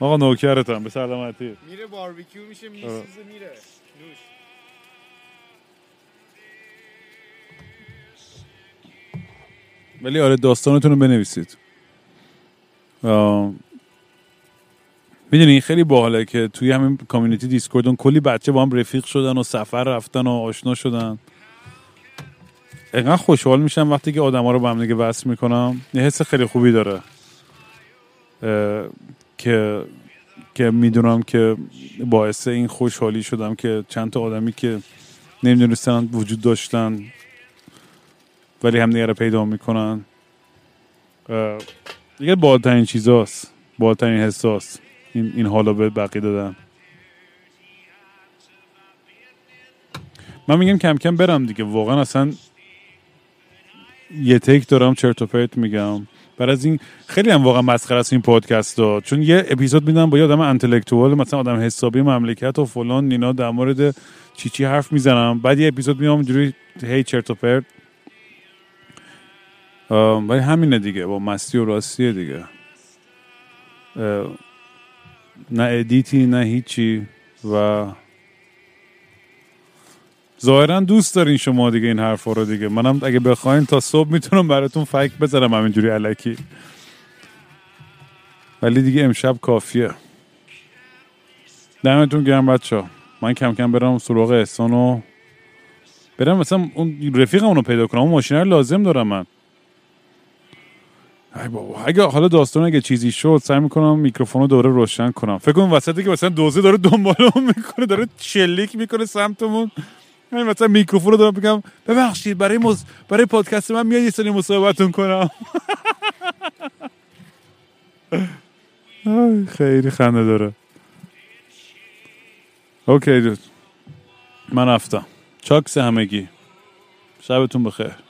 آقا نوکرتم به سلامتی. میره باربیکیو میشه میسوزه میره. نوش. ولی آره داستانتون رو بنویسید. می‌دونی خیلی باحاله که توی همین کامیونیتی دیسکوردون کلی بچه با هم رفیق شدن و سفر رفتن و آشنا شدن. اینقدر خوشحال میشم وقتی که آدما رو با هم دیگه وصل می‌کنم. یه حس خیلی خوبی داره. که که می‌دونم که باعث این خوشحالی شدم که چند تا آدمی که نمی‌دونستن وجود داشتن ولی هم رو پیدا می‌کنن. دیگه بالترین چیزاست. بالترین حساس. این, این حالا به بقیه دادن. من میگم کم کم برم دیگه. واقعا اصلا یه تیک دارم چرت و پرت میگم. بر از این خیلی هم واقعا مسخره است این پادکست ها. چون یه اپیزود میدم با یه آدم انتלקتوال مثلا آدم حسابی مملکت و فلان اینا در مورد چی چی حرف می‌زنم. بعد یه اپیزود میام اینجوری هی چرت و پرت. ولی همینه دیگه با مستی و راستیه دیگه. نه ادیتی نه هیچی و ظاهرا دوست دارین شما دیگه این حرفا رو دیگه. منم اگه بخواین تا صبح می‌تونم براتون فکر بذارم همینجوری علکی. ولی دیگه امشب کافیه. دمتون گرم بچه من کم کم برم سراغ احسان و برم مثلا اون رفیقم رو پیدا کنم. اون ماشینه رو لازم دارم من. ای بابا اگه حالا داستان اگه چیزی شد سعی می‌کنم میکروفون رو دوره روشن کنم. فکر کنم وسطی که مثلا دوزه داره دنبالمون می‌کنه داره شلیک می‌کنه سمتمون. همین مثلا میکروفون رو دارم بگم ببخشید برای مز... برای پادکست من میاد یه سری مصاحبتون کنم. خیلی خنده داره. اوکی دود من رفتم. چاکس همگی. شبتون بخیر.